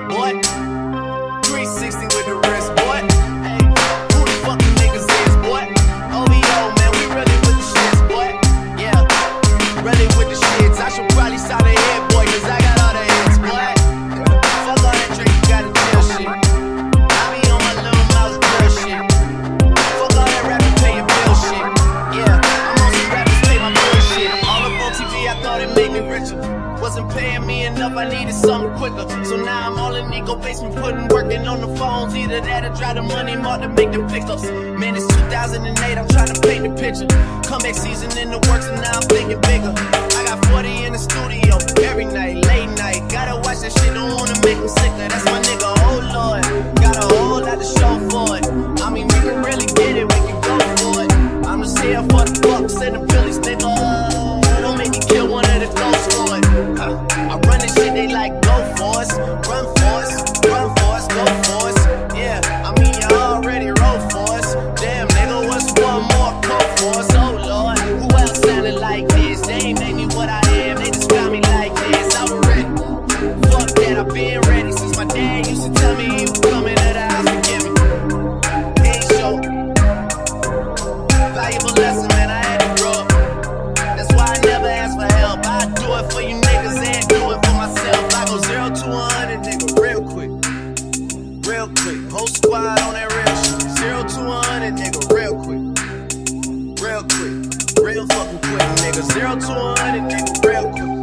boy. I needed something quicker. So now I'm all in Nico basement, putting working on the phones. Either that or drive the money more to make the pickups. Man, it's 2008, I'm trying to paint the picture. Comeback season in the works, and now I'm thinking bigger. I got 40 in the studio every night, late night. Gotta watch that shit, don't wanna make them sicker. That's my quick. Whole squad on that real shit. Zero to one hundred, nigga, real quick, real quick, real fucking quick, nigga. Zero to one hundred, nigga, real quick.